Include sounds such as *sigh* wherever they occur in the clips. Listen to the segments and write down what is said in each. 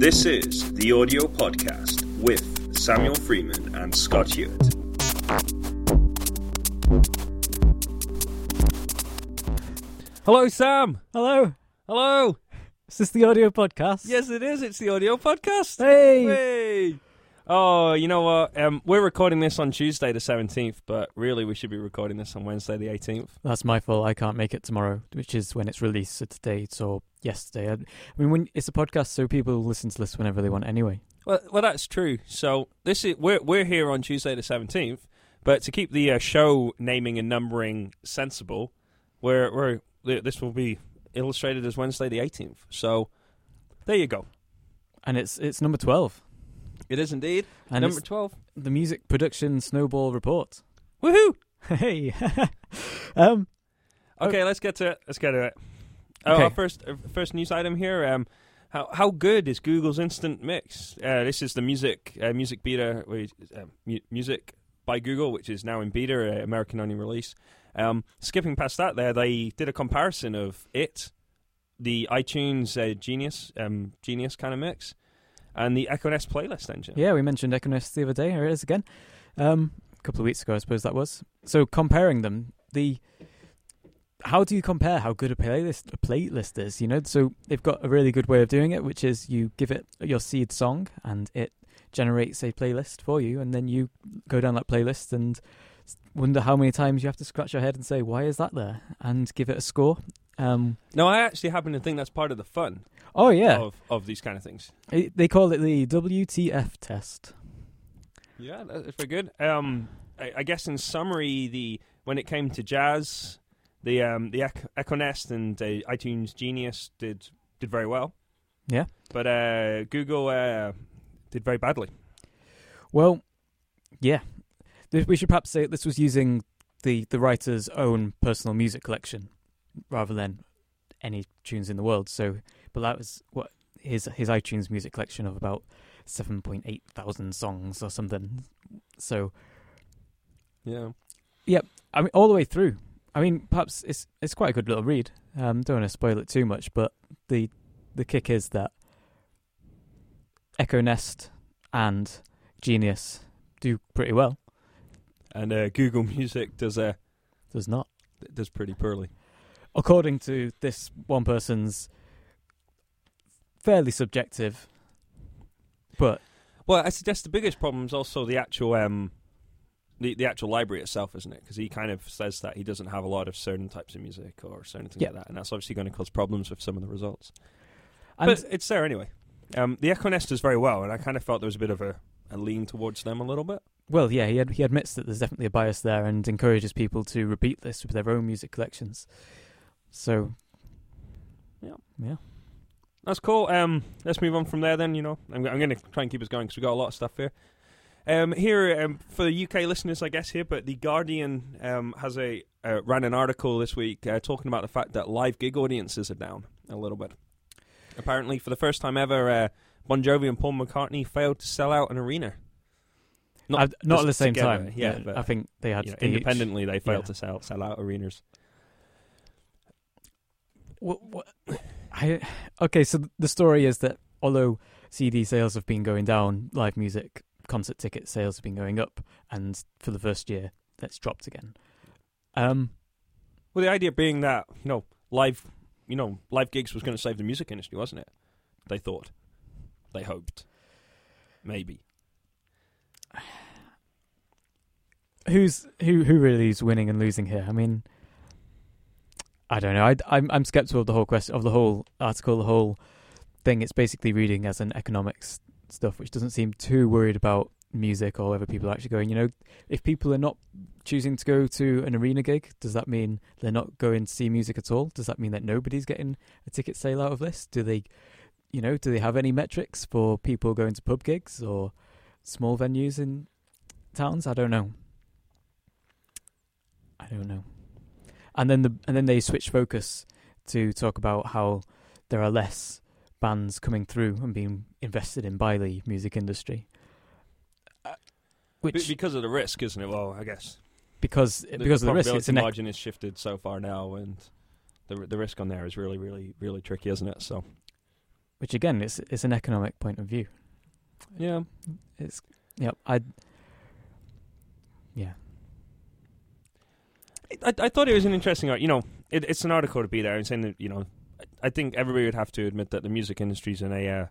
This is the audio podcast with Samuel Freeman and Scott Hewitt. Hello, Sam. Hello. Hello. Is this the audio podcast? Yes, it is. It's the audio podcast. Hey. Hey. Oh, you know what? Um, we're recording this on Tuesday the seventeenth, but really we should be recording this on Wednesday the eighteenth. That's my fault. I can't make it tomorrow, which is when it's released. So today or yesterday. I, mean, when it's a podcast, so people listen to this whenever they want anyway. Well, well, that's true. So this is we're we're here on Tuesday the seventeenth, but to keep the uh, show naming and numbering sensible, we're we're this will be illustrated as Wednesday the eighteenth. So there you go. And it's it's number twelve. It is indeed And number twelve. the music production snowball report. Woohoo! Hey. *laughs* um. Okay, let's get to it. Let's get to it. Uh, Okay. our first uh, first news item here. Um, how how good is Google's Instant Mix? Uh, this is the music uh, music beta, which, uh, mu- music by Google, which is now in beta, uh, American only release. Um, skipping past that, there they did a comparison of it, the iTunes uh, Genius um, Genius kind of mix, and the Echo Nest playlist engine. Yeah, we mentioned Echo Nest the other day. Here it is again. Um, a couple of weeks ago, I suppose that was. So comparing them, the how do you compare how good a playlist a playlist is? You know, so they've got a really good way of doing it, which is you give it your seed song and it generates a playlist for you, and then you go down that playlist and wonder how many times you have to scratch your head and say why is that there, and give it a score. Um, No, I actually happen to think that's part of the fun oh yeah, of of these kind of things. It- they call it the WTF test. Yeah, that's very good. Um, I, I guess in summary, the when it came to jazz, the um, the Ec- Echo Nest and uh, iTunes Genius did did very well, Yeah. but uh, Google uh, did very badly. Well, yeah. We should perhaps say this was using the, the writer's own personal music collection rather than any tunes in the world. So, but that was what his his iTunes music collection of about seven point eight thousand songs or something. So, Yeah, yep. I mean, all the way through. I mean, perhaps it's it's quite a good little read. Um, don't want to spoil it too much, but the the kick is that Echo Nest and Genius do pretty well. and uh, Google Music does uh, Does not. does pretty poorly. According to this one person's fairly subjective but Well, I suggest the biggest problem is also the actual um, the the actual library itself, isn't it? Because he kind of says that he doesn't have a lot of certain types of music or certain things Yeah. like that, and that's obviously going to cause problems with some of the results. and but it's there anyway. Um, the Echo Nest does very well, and I kind of felt there was a bit of a, a lean towards them a little bit. well yeah he ad- he admits that there's definitely a bias there and encourages people to repeat this with their own music collections so Yeah. yeah That's cool. Um, let's move on from there then. You know, I'm, I'm going to try and keep us going because we've got a lot of stuff here. Um, here um, for the UK listeners, I guess here, but the Guardian um, has a uh, ran an article this week uh, talking about the fact that live gig audiences are down a little bit. Apparently, for the first time ever, uh, Bon Jovi and Paul McCartney failed to sell out an arena. not, not at the same together, time yeah. But, i think they had you know, they each- independently, they failed yeah. to sell sell out arenas. What, what, I, okay, so the story is that although CD sales have been going down, live music concert ticket sales have been going up, and for the first year, that's dropped again. Um, Well, the idea being that you know live, you know, live gigs was going to save the music industry, wasn't it? They thought, they hoped, maybe. who's who? Who really is winning and losing here? I mean, I don't know. I, I'm I'm skeptical of the whole question of the whole article, the whole thing. It's basically reading as an economics stuff, which doesn't seem too worried about music or whether people are actually going. You know, if people are not choosing to go to an arena gig, does that mean they're not going to see music at all? Does that mean that nobody's getting a ticket sale out of this? Do they, you know, do they have any metrics for people going to pub gigs or small venues in towns? I don't know. I don't know. And then the and then they switch focus to talk about how there are less bands coming through and being invested in by the music industry. Uh, which because of the risk, isn't it? Well, I guess because because of the risk, it's an margin is shifted so far now, and the the risk on there is really, really, really tricky, isn't it? So which again, it's it's an economic point of view. Yeah. It's yep. I yeah. I, I thought it was an interesting, you know, it, it's an article to be there and saying that, you know, I- I think everybody would have to admit that the music industry's in a, uh,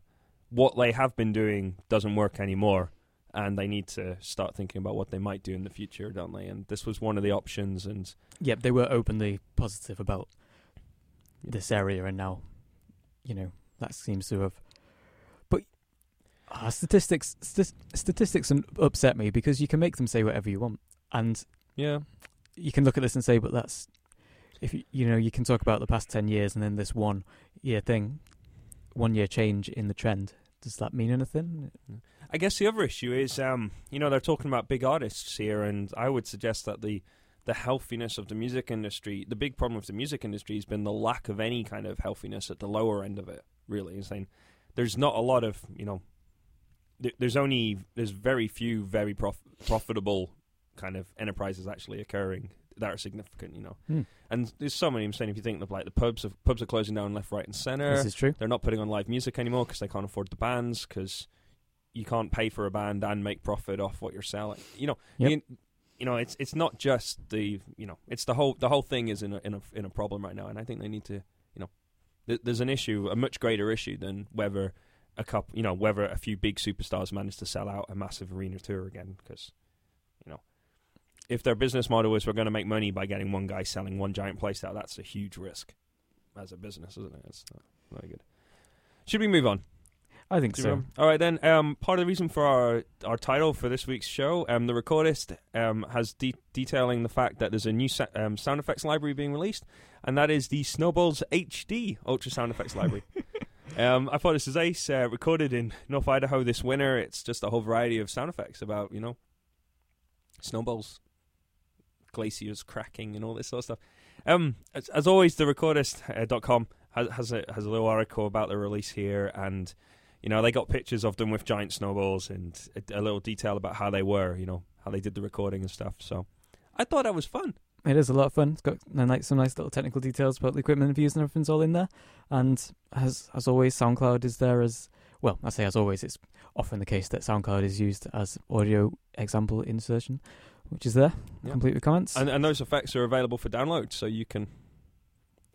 what they have been doing doesn't work anymore. And they need to start thinking about what they might do in the future, don't they? And this was one of the options. And Yep, they were openly positive about this area, and now, you know, that seems to have. But uh, statistics, st- statistics upset me because you can make them say whatever you want, and yeah, you can look at this and say, but that's if you, you know you can talk about the past ten years and then this one year thing, one year change in the trend. Does that mean anything? I guess the other issue is, um, you know, they're talking about big artists here, and I would suggest that the the healthiness of the music industry, the big problem with the music industry has been the lack of any kind of healthiness at the lower end of it. Really, is saying there's not a lot of, you know, th- there's only there's very few very prof- profitable kind of enterprises actually occurring that are significant, you know. Hmm. And there's so many. I'm saying if you think of like the pubs, of, pubs are closing down left, right, and center. This is true. They're not putting on live music anymore because they can't afford the bands because you can't pay for a band and make profit off what you're selling. You know, Yep. you, you know, it's it's not just the you know, it's the whole the whole thing is in a in a in a problem right now, and I think they need to you know, th- there's an issue, a much greater issue than whether a couple, you know, whether a few big superstars manage to sell out a massive arena tour again because. If their business model is we're going to make money by getting one guy selling one giant place out, that's a huge risk as a business, isn't it? It's not very good. Should we move on? I think so. All right, then. Um, part of the reason for our our title for this week's show, um, the recordist um, has de- detailing the fact that there's a new sa- um, sound effects library being released, and that is the Snowballs HD Ultra Sound Effects Library. *laughs* um, I thought this was ace. Uh, recorded in North Idaho this winter. It's just a whole variety of sound effects about you know snowballs, glaciers cracking, and all this sort of stuff. Um, as, as always, the recordist.com has has a, has a little article about the release here, and you know they got pictures of them with giant snowballs and a, little detail about how they were, you know, how they did the recording and stuff. So I thought that was fun. It is a lot of fun. It's got uh, like some nice little technical details about the equipment views and everything's all in there. And as as always, SoundCloud is there as well. I say as always, it's often the case that SoundCloud is used as audio example insertion, which is there, Yeah. complete with comments. And, and those effects are available for download, so you can.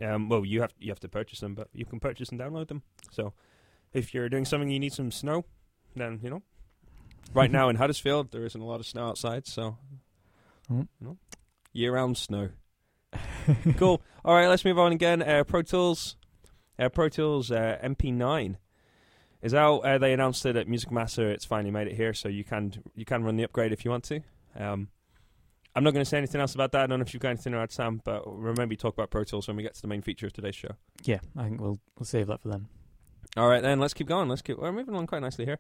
Um, well, you have you have to purchase them, but you can purchase and download them. So, if you're doing something you need some snow, then you know. Right *laughs* now in Huddersfield, there isn't a lot of snow outside, so Mm. you know, year-round snow. *laughs* cool. All right, let's move on again. Uh, Pro Tools, uh, Pro Tools uh, MP9 is out. Uh, they announced it at Music Master. It's finally made it here, so you can you can run the upgrade if you want to. Um, I'm not going to say anything else about that. I don't know if you've got anything to add, Sam, but remember you talk about Pro Tools when we get to the main feature of today's show. yeah, I think we'll we'll save that for then. All right, then let's keep going. Let's keep. We're moving along quite nicely here.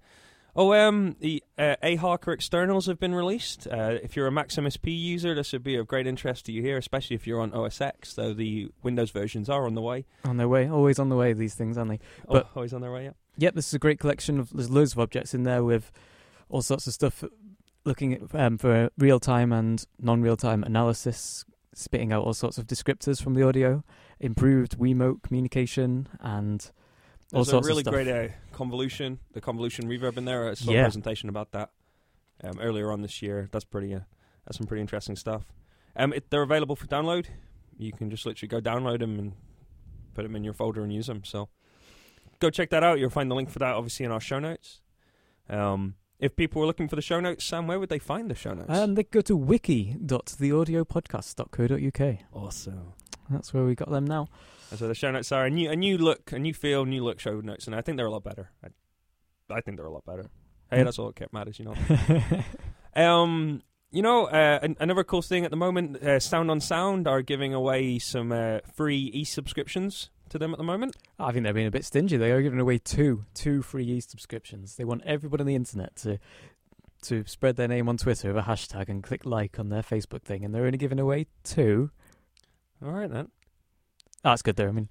Oh, um, the uh, AHarker externals have been released. Uh, if you're a Max/MSP user, this would be of great interest to you here, especially if you're on OS X. Though the Windows versions are on the way. On their way, always on the way. These things, aren't they? But- oh, always on their way. Yeah. Yep, this is a great collection of. There's loads of objects in there with all sorts of stuff, looking at um, for real time and non real time analysis, spitting out all sorts of descriptors from the audio, improved Wiimote communication, and all There's a sorts really of stuff. great uh, convolution, the convolution reverb in there. I saw Yeah. a presentation about that um, earlier on this year. That's pretty. Uh, that's some pretty interesting stuff. Um, it, they're available for download. You can just literally go download them and put them in your folder and use them. So go check that out. You'll find the link for that obviously in our show notes. Um, if people were looking for the show notes, Sam, where would they find the show notes? Um, they go to wiki.theaudiopodcast.co.uk. awesome. That's where we got them now. So the show notes are a new, a new look, a new feel, new look show notes, and I think they're a lot better. I, I think they're a lot better. Hey, Mm. that's all that matters, you know. *laughs* Um, you know, uh, an- another cool thing at the moment, uh, Sound on Sound are giving away some uh, free e-subscriptions to them at the moment. I think they're being a bit stingy. They are giving away two two free e subscriptions. They want everybody on the internet to to spread their name on Twitter with a hashtag and click like on their Facebook thing, and they're only giving away two. All right then. That's good though. I mean,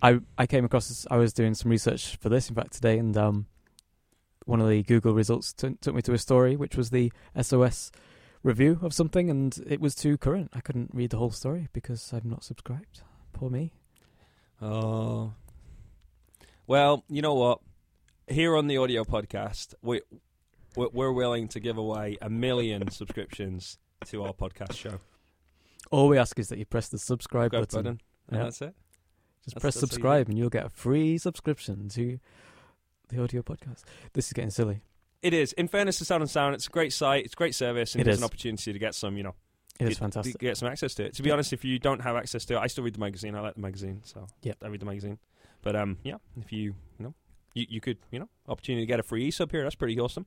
I I came across this, I was doing some research for this in fact today, and um, one of the Google results t- took me to a story which was the SOS review of something, and it was too current. I couldn't read the whole story because I'm not subscribed. Poor me. Oh. Well, you know what? Here on the audio podcast, we we're willing to give away a million *laughs* subscriptions to our podcast show. All we ask is that you press the subscribe Go button. button. And Yeah. that's it. Just That's- press that's subscribe and you'll get a free subscription to the audio podcast. This is getting silly. It is. In fairness to Sound on Sound, it's a great site, it's a great service, and It it's is. an opportunity to get some, you know, It is fantastic. get some access to it. To be honest, if you don't have access to it, I still read the magazine. I like the magazine, so yeah, I read the magazine. But um, yeah, if you you know, you, you could you know, opportunity to get a free sub here. That's pretty awesome.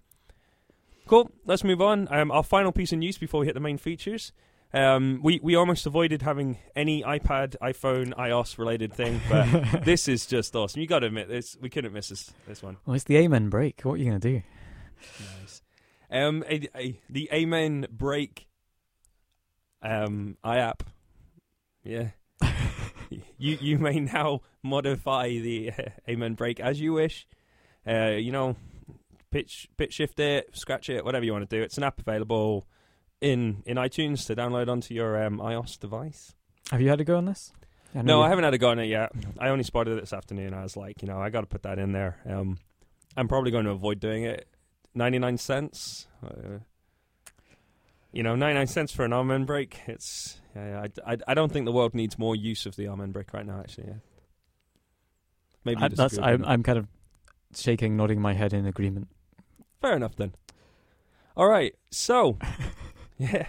Cool. Let's move on. Um, our final piece of news before we hit the main features. Um, we we almost avoided having any iPad, iPhone, iOS related thing, but *laughs* this is just awesome. You got to admit this. We couldn't miss this this one. Well, it's the Amen break. What are you going to do? Nice. Um, a, a, the Amen break. Um, iApp. Yeah. *laughs* you you may now modify the uh, Amen break as you wish. Uh, you know, pitch pitch shift it, scratch it, whatever you want to do. It's an app available in in iTunes to download onto your um, iOS device. Have you had a go on this? know No, you- I haven't had a go on it yet. I only spotted it this afternoon. I was like, you know, I got to put that in there. Um, I'm probably going to avoid doing it. 99 cents. Uh, you know, 99 cents for an Amen break. It's. Yeah, I, I, I don't think the world needs more use of the Amen break right now, actually. Yeah. Maybe I, that's, I'm. I'm kind of shaking, nodding my head in agreement. Fair enough then. All right, so *laughs* yeah,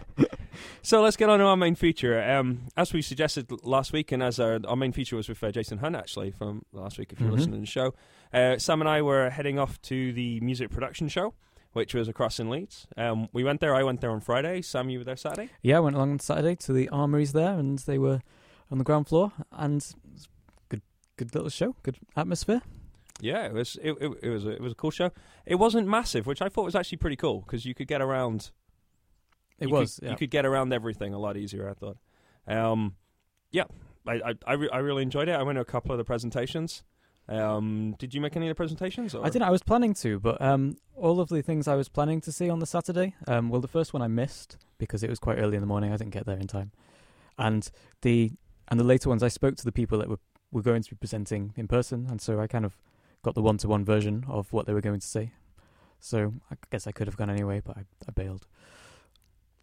so let's get on to our main feature. Um, as we suggested last week, and as our, our main feature was with uh, Jason Hunt actually from last week. If you're Mhm. listening to the show, uh, Sam and I were heading off to the music production show, which was across in Leeds. Um, we went there. I went there on Friday. Sam, you were there Saturday. Yeah, I went along on Saturday to the armories there, and they were on the ground floor, and it was good, good little show, good atmosphere. Yeah, it was it, it, it was a, it was a cool show. It wasn't massive, which I thought was actually pretty cool because you could get around It was, Could, yeah. You could get around everything a lot easier. I thought. Um, yeah, I I I, re- I really enjoyed it. I went to a couple of the presentations. Um, did you make any of the presentations? Or? I didn't. I was planning to, but um, all of the things I was planning to see on the Saturday. Um, well, the first one I missed because it was quite early in the morning. I didn't get there in time, and the and the later ones I spoke to the people that were were going to be presenting in person, and so I kind of got the one to one version of what they were going to say. So I guess I could have gone anyway, but I, I bailed.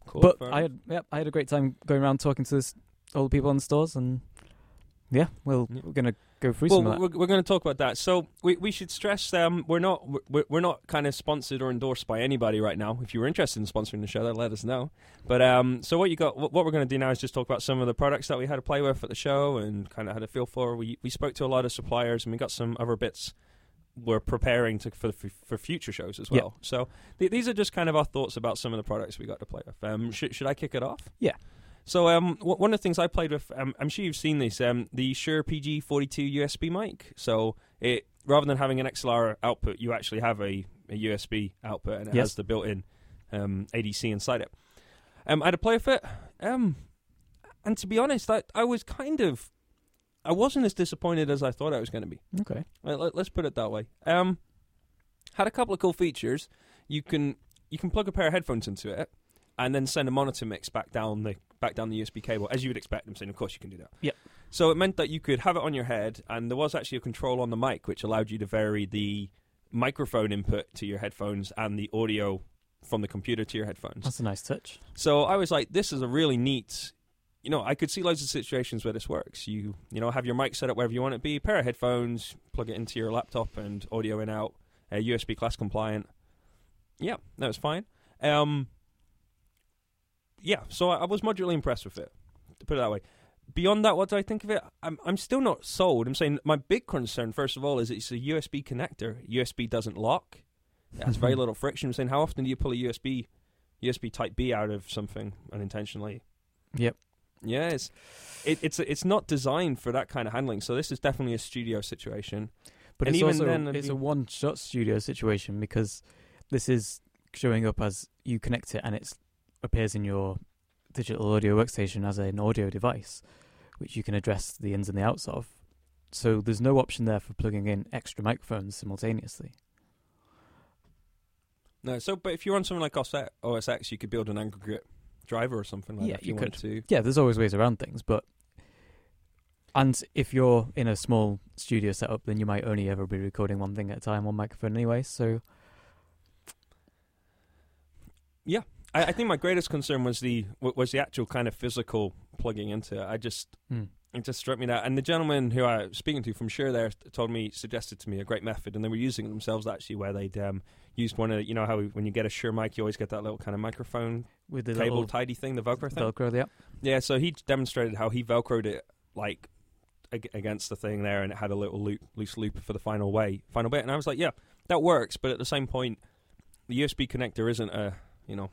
Cool, but I had yeah, I had a great time going around talking to this, all the people in the stores, and yeah, well, Yeah. we're gonna go through well, some of that. we're, we're going to talk about that. So we we should stress um, we're not we're, we're not kind of sponsored or endorsed by anybody right now. If you were interested in sponsoring the show, then let us know. But um, so what you got? What what we're going to do now is just talk about some of the products that we had to play with at the show and kind of had a feel for. We we spoke to a lot of suppliers and we got some other bits. We're preparing to for for future shows as well. So th- these are just kind of our thoughts about some of the products we got to play with. Um, should should I kick it off? Yeah. So um, w- one of the things I played with, um, I'm sure you've seen this, um, the Shure PG42 USB mic. So it rather than having an XLR output, you actually have a, a USB output, and it Yes. has the built-in um, ADC inside it. Um, I had to play with it, um, and to be honest, I, I was kind of, I wasn't as disappointed as I thought I was going to be. okay, Let, us put it that way. Um, had a couple of cool features. You can you can plug a pair of headphones into it, and then send a monitor mix back down the back down the USB cable, as you would expect. I'm saying, of course, you can do that. Yep. So it meant that you could have it on your head, and there was actually a control on the mic which allowed you to vary the microphone input to your headphones and the audio from the computer to your headphones. that's a nice touch. So I was like, this is a really neat. You know, I could see loads of situations where this works. You, you know, have your mic set up wherever you want it to be, pair of headphones, plug it into your laptop, and audio in out, uh, USB class compliant. Yeah, that was fine. Um, yeah, so I, I was moderately impressed with it. To put it that way. Beyond that, what do I think of it? I'm I'm still not sold. I'm saying my big concern, first of all, is it's a USB connector. USB doesn't lock. It has very mm-hmm. little friction. I'm saying, how often do you pull a USB USB Type B out of something unintentionally? Yep. Yeah, it's it, it's it's not designed for that kind of handling. So this is definitely a studio situation. But And it's even also then, it's a one-shot studio situation because this is showing up as you connect it and it appears in your digital audio workstation as an audio device, which you can address the ins and the outs of. So there's no option there for plugging in extra microphones simultaneously. No, so but if you're on something like OS OS X, you could build an aggregate driver or something like Yeah, that if you you, wanted to. Yeah, there's always ways around things, but And if you're in a small studio setup, then you might only ever be recording one thing at a time on microphone anyway. So I, I think my greatest concern was the was the actual kind of physical plugging into it. I just mm, it just struck me that, and the gentleman who I was speaking to from Shure there told me suggested to me a great method, and they were using it themselves actually, where they'd um, used one of you know how when you get a Shure mic, you always get that little kind of microphone with the cable tidy thing, the Velcro thing. Velcro, yeah. Yeah, so he demonstrated how he velcroed it like ag- against the thing there, and it had a little loop, loose loop for the final way, final bit. And I was like, yeah, that works. But at the same point, the USB connector isn't a, you know,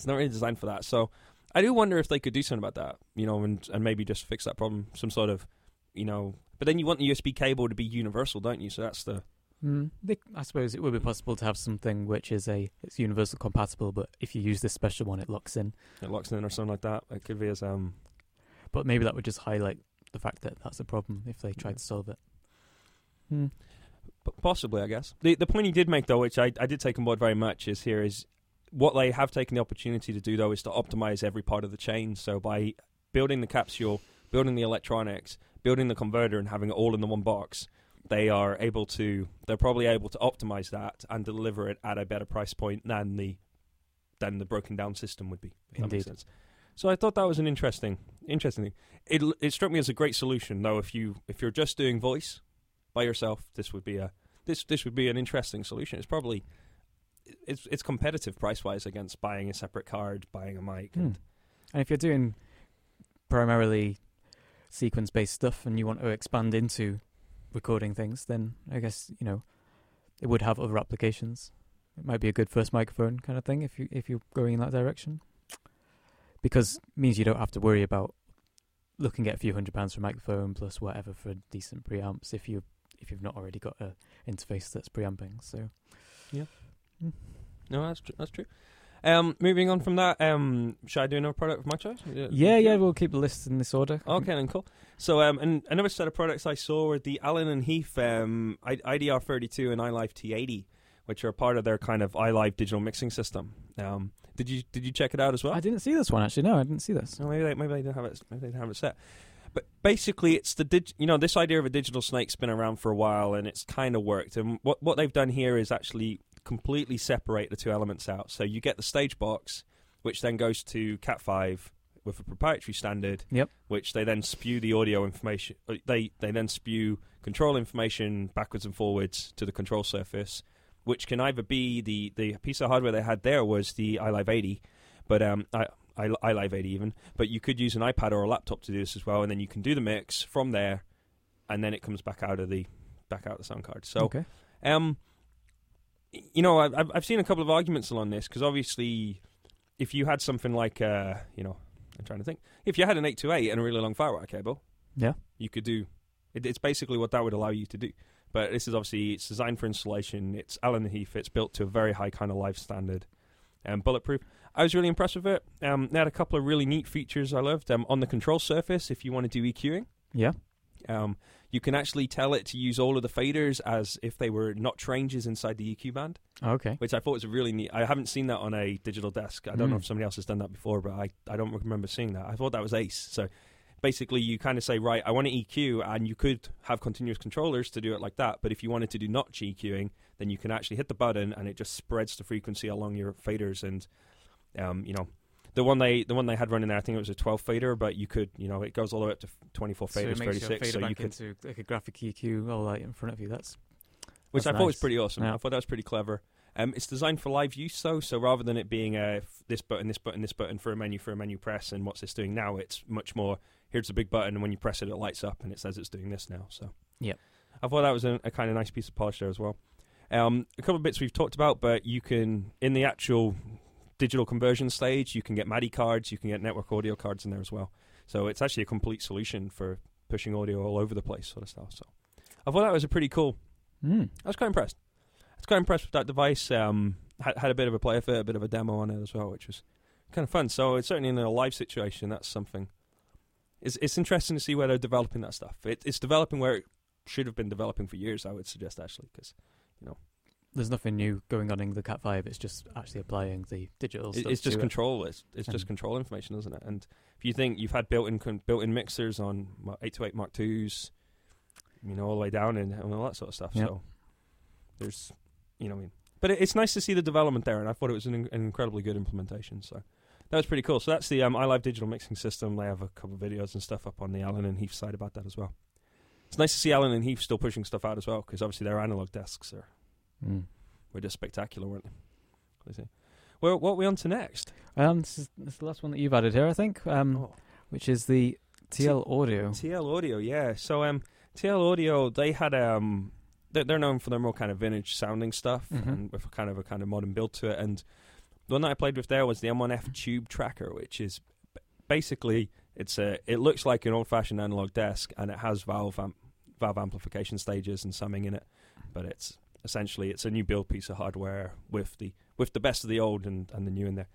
it's not really designed for that. So I do wonder if they could do something about that, you know, and and maybe just fix that problem. Some sort of, you know, but then you want the USB cable to be universal, don't you? So that's the Mm, they, I suppose it would be possible to have something which is a it's universal compatible, but if you use this special one, it locks in. it locks in or something like that. It could be as um. But maybe that would just highlight the fact that that's a problem if they tried Yeah. to solve it. P- Possibly, I guess. The the point he did make though, which I, I did take on board very much, is here is what they have taken the opportunity to do though is to optimize every part of the chain. So by building the capsule, building the electronics, building the converter, and having it all in the one box, they are able to. They're probably able to optimize that and deliver it at a better price point than the than the broken down system would be. If that makes Indeed. sense. So I thought that was an interesting interesting thing. It it struck me as a great solution though. If you if you're just doing voice by yourself, this would be a this this would be an interesting solution. It's probably it's it's competitive price wise against buying a separate card, buying a mic. Hmm. And, And if you're doing primarily sequence based stuff and you want to expand into recording things, then I guess, you know, it would have other applications. It might be a good first microphone kind of thing if you if you're going in that direction. Because it means you don't have to worry about looking at a few hundred pounds for a microphone plus whatever for decent preamps if you if you've not already got a interface that's preamping. So no, that's tr- that's true. Um, moving on from that, um, should I do another product of my choice? Yeah, yeah, we'll keep the list in this order. Okay, then cool. So, um, and another set of products I saw were the Allen and Heath um, IDR32 and iLive T80, which are part of their kind of iLive digital mixing system. Um, did you did you check it out as well? I didn't see this one actually. No, I didn't see this. Oh, maybe they, maybe they didn't have it. Maybe they didn't have it set. But basically, it's the dig- you know this idea of a digital snake's been around for a while, and it's kind of worked. And what what they've done here is actually completely separate the two elements out. So you get the stage box, which then goes to Cat five with a proprietary standard. Yep. Which they then spew the audio information. uh, They they then spew control information backwards and forwards to the control surface, which can either be the the piece of hardware they had there was the iLive 80, but um I. I, iLive 80 even, but you could use an iPad or a laptop to do this as well, and then you can do the mix from there, and then it comes back out of the back out of the sound card. So, okay. um, you know, I've I've- seen a couple of arguments along this because obviously, if you had something like, uh, you know, I'm trying to think, if you had an eight to eight and a really long firewire cable, Yeah. you could do. It, it's basically what that would allow you to do. But this is obviously it's designed for installation. It's Allen Heath. It's built to a very high kind of life standard, and bulletproof. I was really impressed with it. Um, they had a couple of really neat features I loved. Um, on the control surface, if you want to do EQing, Yeah. Um, you can actually tell it to use all of the faders as if they were notch ranges inside the EQ band, Okay. which I thought was really neat. I haven't seen that on a digital desk. I don't know Mm. if somebody else has done that before, but I, I don't remember seeing that. I thought that was ace. So basically, you kind of say, right, I want to EQ, and you could have continuous controllers to do it like that. But if you wanted to do notch EQing, then you can actually hit the button, and it just spreads the frequency along your faders. And um, you know, the one they the one they had running there, I think it was a 12 fader, but you could, you know, it goes all the way up to 24 So it faders, 36. fader So you could into like a graphic EQ all right in front of you. That's which That's I thought was pretty awesome. Yeah. I thought that was pretty clever. Um, it's designed for live use though, so rather than it being a this button, this button, this button for a menu for a menu press, and what's this doing now? It's much more. Here's a big button, and when you press it, it lights up, and it says it's doing this now. So, Yep. I thought that was a, a kind of nice piece of polish there as well. Um, a couple of bits we've talked about, but you can in the actual digital conversion stage, you can get MADI cards, you can get network audio cards in there as well. So it's actually a complete solution for pushing audio all over the place, sort of stuff. So I thought that was a pretty cool mm. I was quite impressed. I was quite impressed with that device. Um, had, had a bit of a play of it, a bit of a demo on it as well, which was kind of fun. So it's certainly in a live situation, that's something. It's it's interesting to see where they're developing that stuff. It, it's developing where it should have been developing for years. I would suggest actually, because you know, there's nothing new going on in the Cat Five. It's just actually applying the digital. It- it's just to it. control. It's it's just control information, isn't it? And if you think you've had built-in built-in mixers on eight to eight Mark twos, you know, all the way down and, and all that sort of stuff. Yep. So there's, you know, I mean, but it, it's nice to see the development there, and I thought it was an, in- an incredibly good implementation. So that was pretty cool. So that's the um, iLive digital mixing system. They have a couple of videos and stuff up on the Allen and Heath side about that as well. It's nice to see Allen and Heath still pushing stuff out as well, because obviously their analog desks are Mm. were just spectacular, weren't they? What do you say? Well, what are we on to next? Um, this is, this is the last one that you've added here, I think. Um, Oh. which is the TL Audio. TL Audio, yeah. So um, TL Audio, they had um, they're, they're known for their more kind of vintage sounding stuff Mhm. and with kind of a kind of modern build to it. And the one that I played with there was the M1F Tube Tracker, which is basically it's a it looks like an old fashioned analog desk and it has valve amp, valve amplification stages and summing in it, but it's essentially it's a new build piece of hardware with the with the best of the old and, and the new in there.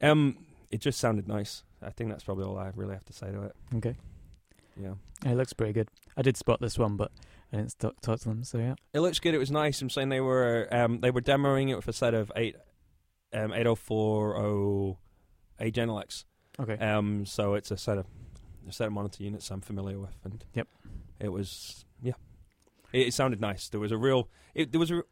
Um, it just sounded nice. I think that's probably all I really have to say to it. Okay, Yeah. it looks pretty good. I did spot this one, but I didn't st- talk to them. So yeah, It looks good. It was nice. I'm saying they were um, they were demoing it with a set of eight um, 8040 Genelecs. okay. Um, so it's a set of a set of monitor units I'm familiar with, and Yep. it was yeah, it, it sounded nice. There was a real it, there was a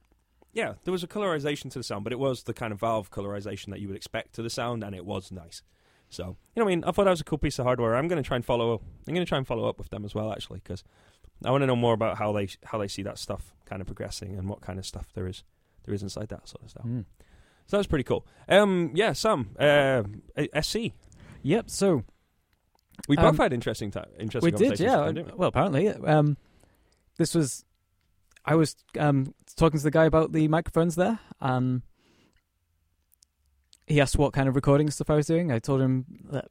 yeah there was a colorization to the sound, but it was the kind of valve colorization that you would expect to the sound, and it was nice. So you know, what I mean, I thought that was a cool piece of hardware. I'm going to try and follow. I'm going to try and follow up with them as well, actually, because I want to know more about how they how they see that stuff kind of progressing and what kind of stuff there is there is inside that sort of stuff. Mm. So that's pretty cool. Um, yeah, Sam, uh, SE. Yep. So We both Um, had interesting time. Interesting we did, yeah. today, didn't we? Well, apparently, um, this was. I was um talking to the guy about the microphones there. Um, he asked what kind of recording stuff I was doing. I told him that.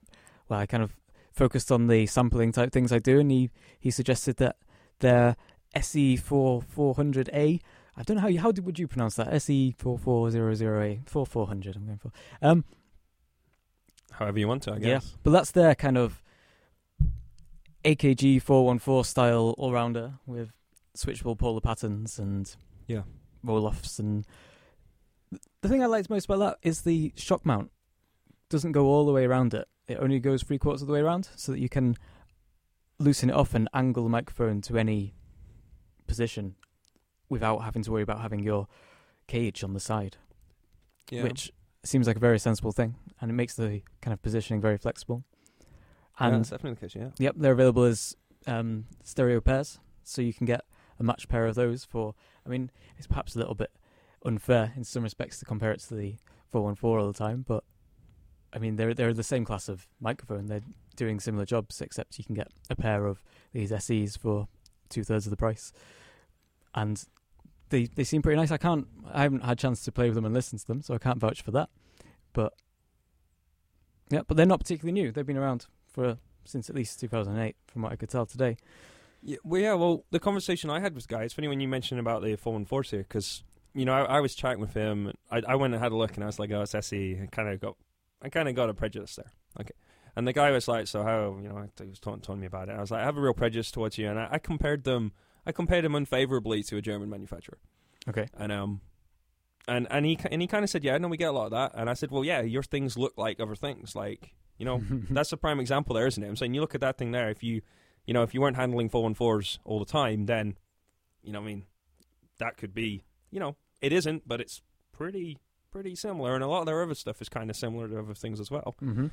Well, I kind of focused on the sampling type things I do, and he he suggested that their SE four four hundred A. I don't know how you how did, would you pronounce that SE four four zero zero A four four hundred. I'm going for. Um, However you want to, I guess. Yeah. but that's their kind of AKG 414 style all rounder with switchable polar patterns and Yeah. roll offs. And the thing I liked most about that is the shock mount doesn't go all the way around it, it only goes three quarters of the way around so that you can loosen it off and angle the microphone to any position without having to worry about having your cage on the side Yeah. which seems like a very sensible thing, and it makes the kind of positioning very flexible. yeah, And that's definitely the case. Yeah. yep, they're available as um, stereo pairs, so you can get a matched pair of those for. I mean, it's perhaps a little bit unfair in some respects to compare it to the 414 all the time, but I mean, they're they're the same class of microphone. They're doing similar jobs, except you can get a pair of these SEs for two thirds of the price, and they they seem pretty nice. I can't, I haven't had a chance to play with them and listen to them, so I can't vouch for that. But yeah, but they're not particularly new. They've been around for since at least 2008, from what I could tell today. Yeah, well, yeah. Well, the conversation I had with Guy. It's funny when you mentioned about the four one fours here, because you know I, I was chatting with him. I, I went and had a look, and I was like, "Oh, it's SE." I kind of got, I kind of got a prejudice there. Okay, and the guy was like, "So how?" You know, he was telling, telling me about it. I was like, "I have a real prejudice towards you," and I, I compared them. I compared them unfavorably to a German manufacturer, Okay. and um, and and he and he kind of said, "Yeah, no, we get a lot of that." And I said, "Well, yeah, your things look like other things, like you know." *laughs* that's a prime example there, isn't it? I'm saying you look at that thing there. If you, you know, if you weren't handling four one fours all the time, then, you know, I mean, that could be, you know, it isn't, but it's pretty, pretty similar, and a lot of their other stuff is kind of similar to other things as well. hmm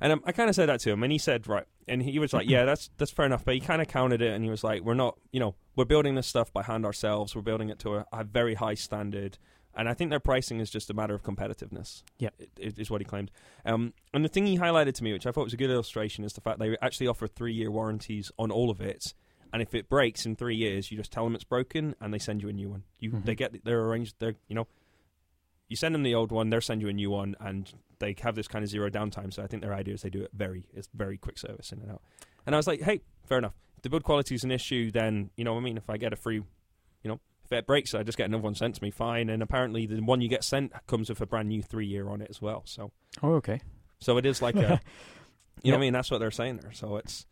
And um, I kind of said that to him, and he said, right, and he was like, yeah, that's that's fair enough, but he kind of counted it, and he was like, we're not, you know, we're building this stuff by hand ourselves. We're building it to a, a very high standard. And I think their pricing is just a matter of competitiveness. Yeah. is what he claimed. Um, and the thing he highlighted to me, which I thought was a good illustration, is the fact they actually offer three-year warranties on all of it. And if it breaks in three years, you just tell them it's broken, and they send you a new one. You Mhm. they get they're arranged. They're you know, you send them the old one, they'll send you a new one, and they have this kind of zero downtime. So I think their idea is they do it very it's very quick service in and out. And I was like, hey, fair enough. If the build quality is an issue, then you know what I mean. If I get a free, you know, if it breaks, I just get another one sent to me, fine. And apparently, the one you get sent comes with a brand new three year on it as well. So, Oh, okay. so it is like a, *laughs* you know, what I mean. That's what they're saying there. So it's,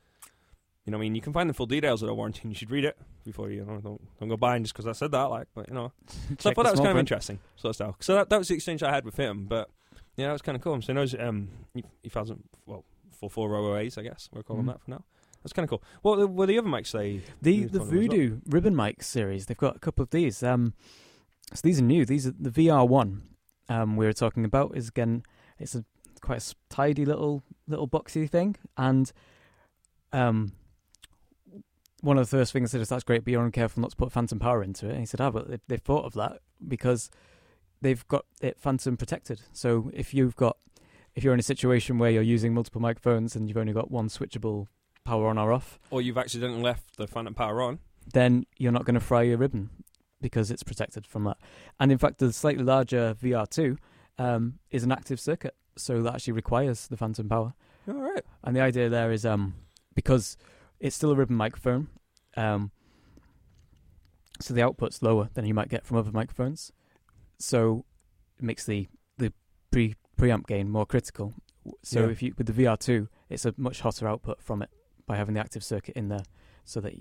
you know, I mean, you can find the full details of the warranty. and You should read it. before you, you know don't don't go buying just because I said that. Like, but you know, *laughs* so I thought that was kind of interesting of style. So that that was the exchange I had with him. But yeah, that was kind of cool. So he knows um he, he found well four four OOAs, I guess we're calling Mhm. that for now. That's kind of cool. What were the, the other mics they? The the as well? Voodoo ribbon mic series, they've got a couple of these. Um, so these are new. These are the VR one. Um, we were talking about is again, it's a quite a tidy little little boxy thing, and um, one of the first things I said is that's great, but you're careful not to put phantom power into it. And he said, ah, but they, they've thought of that because they've got it phantom protected. So if you've got if you're in a situation where you're using multiple microphones and you've only got one switchable power on or off, Or you've accidentally left the phantom power on. then you're not going to fry your ribbon because it's protected from that. And in fact, the slightly larger VR2 um, is an active circuit, so that actually requires the phantom power. All right. And the idea there is um, because it's still a ribbon microphone, um, so the output's lower than you might get from other microphones. So it makes the the pre preamp gain more critical. So Yeah. if you with the VR2, it's a much hotter output from it by having the active circuit in there, so that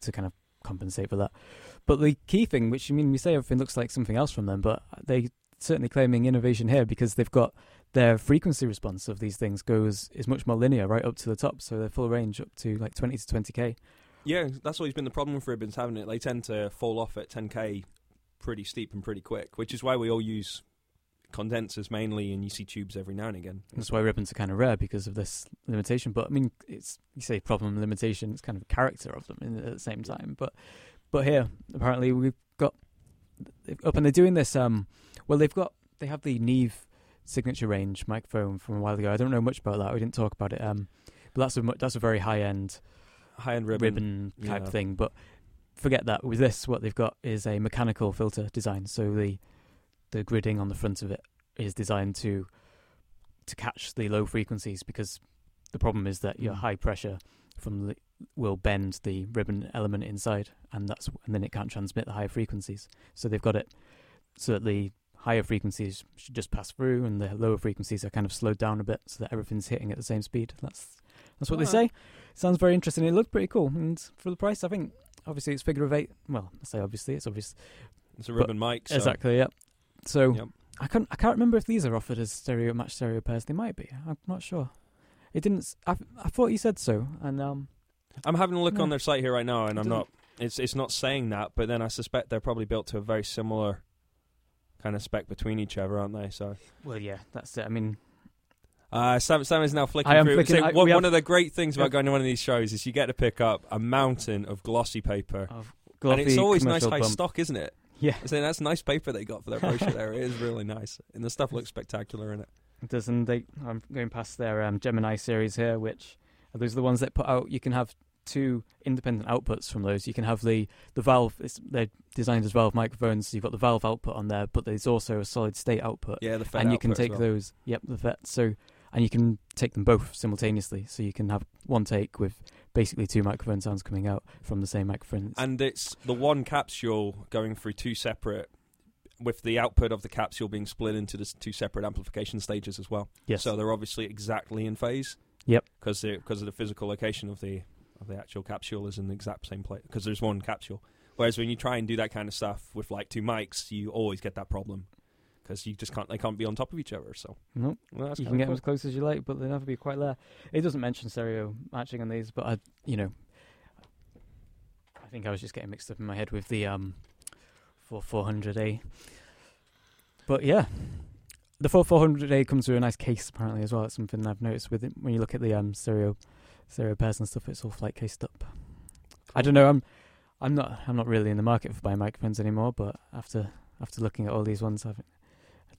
to kind of compensate for that. But the key thing, which I mean, we say everything looks like something else from them, but they certainly claiming innovation here because they've got their frequency response of these things goes is much more linear right up to the top, so their full range up to like 20 to 20k. Yeah, that's always been the problem with ribbons, haven't it? They tend to fall off at 10k pretty steep and pretty quick, which is why we all use condensers mainly, and you see tubes every now and again. That's why ribbons are kind of rare because of this limitation. But I mean, it's you say problem limitation, it's kind of character of them in, at the same time. But but here apparently we've got up and they're doing this. Um, well, they've got they have the Neve signature range microphone from a while ago. I don't know much about that. We didn't talk about it. Um, but that's a that's a very high end High end ribbon, ribbon. type yeah. thing. But forget that. With this, what they've got is a mechanical filter design. So the the gridding on the front of it is designed to to catch the low frequencies because the problem is that your Mm. high pressure from the will bend the ribbon element inside and that's and then it can't transmit the higher frequencies. So they've got it so that the higher frequencies should just pass through and the lower frequencies are kind of slowed down a bit so that everything's hitting at the same speed. That's that's what they say. Sounds very interesting. It looked pretty cool. And for the price i think obviously it's figure of eight well i say obviously it's obvious It's a ribbon mic. So exactly yeah so Yep. I can't. I can't remember if these are offered as stereo match stereo pairs. They might be. I'm not sure. It didn't. s- I, I thought you said so, and um, I'm having a look No. on their site here right now, and It I'm doesn't- It's it's not saying that, but then I suspect they're probably built to a very similar kind of spec between each other, aren't they? So well, yeah, that's it. I mean, Uh, Sam, Sam is now flicking I through. flicking- So I- one, have- one of the great things about Yep. going to one of these shows is you get to pick up a mountain of glossy paper, of and it's always nice high bump. stock, isn't it? Yeah, So that's nice paper they got for their brochure *laughs* there. It is really nice, and the stuff looks spectacular in it. it does. And they. I'm going past their um, Gemini series here, which are those are the ones that put out. You can have two independent outputs from those. You can have the the valve. It's, they're designed as valve microphones. So you've got the valve output on there, but there's also a solid state output. Yeah, the FET and you can take well. those. Yep, the FET. So and you can take them both simultaneously. So you can have one take with basically two microphone sounds coming out from the same microphone. and it's the one capsule going through two separate, with the output of the capsule being split into the two separate amplification stages as well. yes. So they're obviously exactly in phase. Yep. Because because of the physical location of the of the actual capsule is in the exact same place. Because there's one capsule. Whereas when you try and do that kind of stuff with like two mics, you always get that problem because you just can't. They can't be on top of each other. So Nope. well, you can get them as close as you like, but they'll never be quite there. It doesn't mention stereo matching on these, but I, you know, I think I was just getting mixed up in my head with the um, for 400A. But yeah, the 4400A comes with a nice case apparently as well. That's something I've noticed with it when you look at the um stereo stereo pairs and stuff. It's all flight cased up. I don't know. I'm I'm not I'm not really in the market for buying microphones anymore. But after after looking at all these ones, I've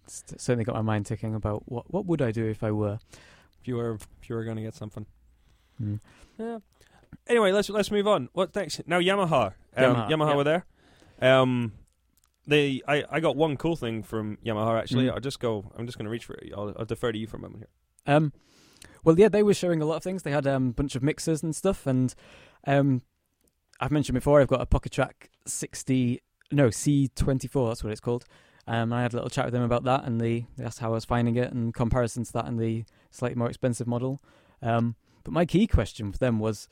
certainly got my mind ticking about what what would I do if I were. If you were if you were going to get something. Mm. Yeah. Anyway, let's let's move on. What thanks now Yamaha. Um, Yamaha, Yamaha, yep. were there. Um, they I, I got one cool thing from Yamaha actually. Mm. I'll just go. I'm just going to reach for it. I'll, I'll defer to you for a moment here. Um, well, yeah, they were showing a lot of things. They had um, a bunch of mixers and stuff, and um, I've mentioned before I've got a Pocketrak 60, no C24, that's what it's called. Um, I had a little chat with them about that, and they, they asked how I was finding it and comparison to that and the slightly more expensive model. Um, but my key question for them was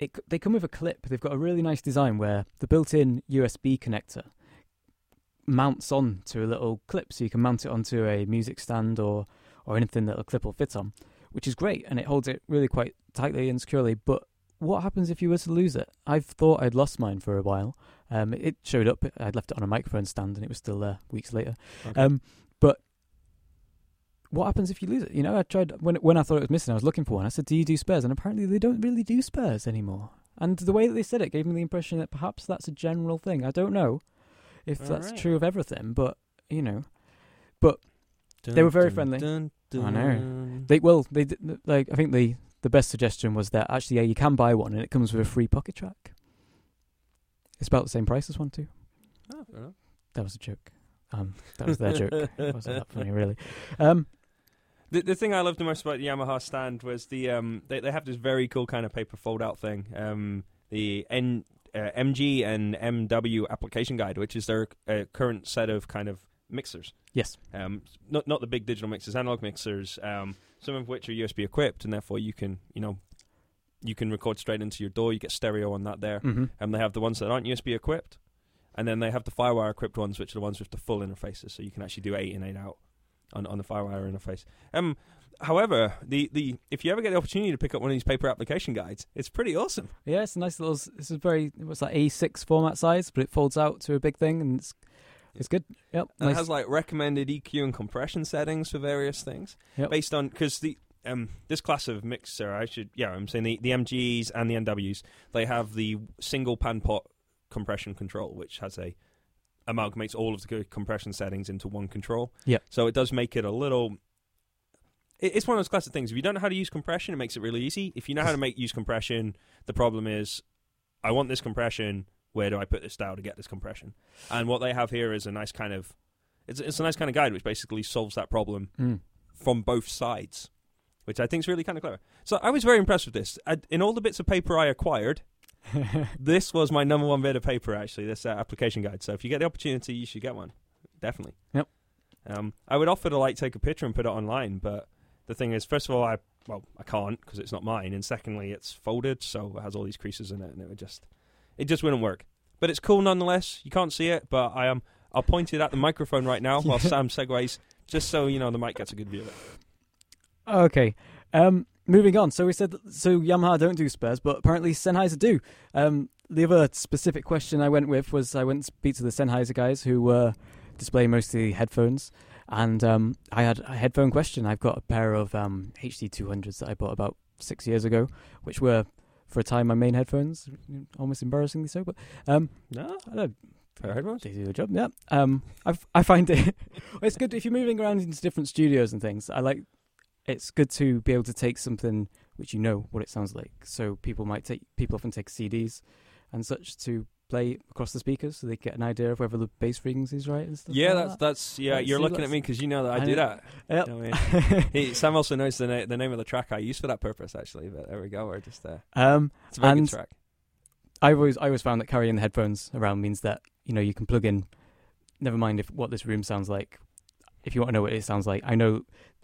it, they come with a clip. They've got a really nice design where the built-in USB connector mounts on to a little clip, so you can mount it onto a music stand or or anything that a clip will fit on, which is great, and it holds it really quite tightly and securely. But what happens if you were to lose it? I've thought I'd lost mine for a while. Um, it showed up. I'd left it on a microphone stand, and it was still there weeks later. Okay. Um, but what happens if you lose it? You know, I tried when when I thought it was missing. I was looking for one. I said, "Do you do spares?" And apparently, they don't really do spares anymore. And the way that they said it gave me the impression that perhaps that's a general thing. I don't know if that's Alright. true of everything, but you know, But they were very friendly. Dun, I know. they well, they like I think the the best suggestion was that actually, yeah, you can buy one and it comes with a free Pocketrak. It's about the same price as one too. Oh, fair enough. That was a joke. Um, that was their joke. *laughs* It wasn't that funny, really. Um, The the thing I loved the most about the Yamaha stand was the um they they have this very cool kind of paper fold out thing. Um the N uh, MG and MW application guide, which is their uh, current set of kind of mixers. yes. Um, not not the big digital mixers, analog mixers. Um, some of which are USB equipped, and therefore you can you know you can record straight into your DAW. You get stereo on that there. hmm And they have the ones that aren't USB equipped, and then they have the FireWire equipped ones, which are the ones with the full interfaces, so you can actually do eight in, eight out on on the FireWire interface. Um, however, the, the if you ever get the opportunity to pick up one of these paper application guides, it's pretty awesome. Yeah, it's a nice little. s- It's a very what's that A6 format size, but it folds out to a big thing, and it's it's good. Yep, And nice. it has like recommended EQ and compression settings for various things Yep. based on because the um this class of mixer, I should yeah, I'm saying the, the MGs and the MWs, they have the single pan pot compression control, which has a amalgamates all of the compression settings into one control. Yeah. So it does make it a little. it- It's one of those classic things. If you don't know how to use compression, it makes it really easy. If you know how to make use compression, the problem is, I want this compression. Where do I put this dial to get this compression? And what they have here is a nice kind of, it's it's a nice kind of guide which basically solves that problem Mm. from both sides, which I think is really kind of clever. So I was very impressed with this. I, in all the bits of paper I acquired, *laughs* this was my number one bit of paper actually. This uh, application guide. So if you get the opportunity, you should get one. Definitely. Yep. Um, I would offer to like take a picture and put it online, but the thing is, first of all, I well I can't because it's not mine, and secondly, it's folded, so it has all these creases in it, and it would just it just wouldn't work. But it's cool nonetheless. You can't see it, but I am. I'll point it at the microphone right now *laughs* while Sam segues, just so you know the mic gets a good view of it. Okay. Um, moving on. So we said so Yamaha don't do spares, but apparently Sennheiser do. Um, the other specific question I went with was I went to speak to the Sennheiser guys who were displaying mostly headphones, and um, I had a headphone question. I've got a pair of um, HD 200s that I bought about six years ago, which were for a time my main headphones, almost embarrassingly so. But um, No, I don't fair headphones. they do the job. Yeah. Um, I I find it *laughs* it's good if you're moving around into different studios and things. I like it's good to be able to take something which you know what it sounds like. So people might take people often take CDs and such to play across the speakers, so they get an idea of whether the bass frequency is right and stuff. Yeah, like that's that's yeah. You're looking at me because you know that I, I do know. that. Yep. You know what I mean? *laughs* He, Sam also knows the, na- the name of the track I use for that purpose, actually. But there we go. We're just there. um, it's a very good track. I always I always found that carrying the headphones around means that you know you can plug in. Never mind if what this room sounds like. If you want to know what it sounds like, I know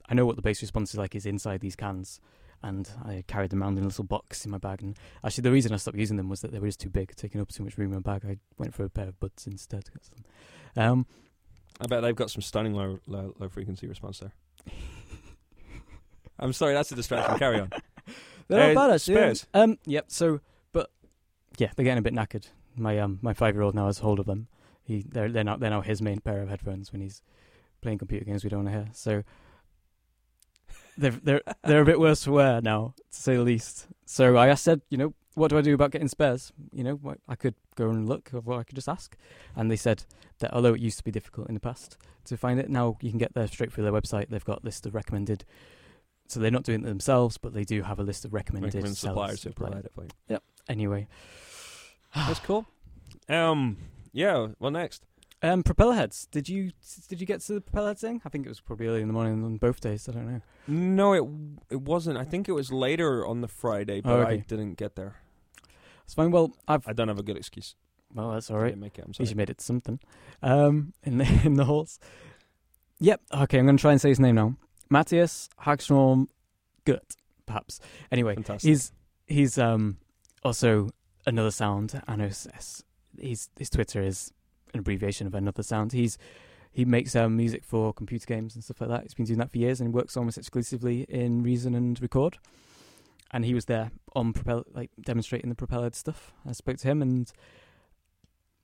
I know what the bass response is like is inside these cans, and I carried them around in a little box in my bag. And actually, the reason I stopped using them was that they were just too big, taking up too much room in my bag. I went for a pair of buds instead. Um, I bet they've got some stunning low low, low frequency response there. I'm sorry, that's a distraction. Carry on. *laughs* they're Uh, not bad actually. spares. Um, yep. So, but yeah, they're getting a bit knackered. My um my five year old now has hold of them. He they're they're now they're now his main pair of headphones when he's playing computer games we don't want to hear. So they're they're they're a bit worse for wear now, to say the least. So I said, you know, what do I do about getting spares? You know, I could go and look, or I could just ask. And they said that although it used to be difficult in the past to find it, now you can get there straight through their website. They've got a list of recommended. So they're not doing it themselves, but they do have a list of recommended Recommend suppliers who provide it for you. Anyway, That's cool. Um, yeah. Well, next? Um, propeller heads. Did you did you get to the propeller head thing? I think it was probably early in the morning on both days. I don't know. No, it it wasn't. I think it was later on the Friday, but Oh, I didn't get there. It's fine. Well, I've I don't have a good excuse. well, that's all right. didn't make it. I'm At sorry. least you made it something. Um, in the *laughs* in the halls. Yep. Okay, I'm going to try and say his name now. Mattias Häggström Gerdt, perhaps. Anyway, Fantastic. he's he's um also another sound. Anos S. He's, his Twitter is an abbreviation of another sound. He's he makes um, music for computer games and stuff like that. He's been doing that for years and works almost exclusively in Reason and Record. And he was there on Propel, like demonstrating the Propelhead stuff. I spoke to him, and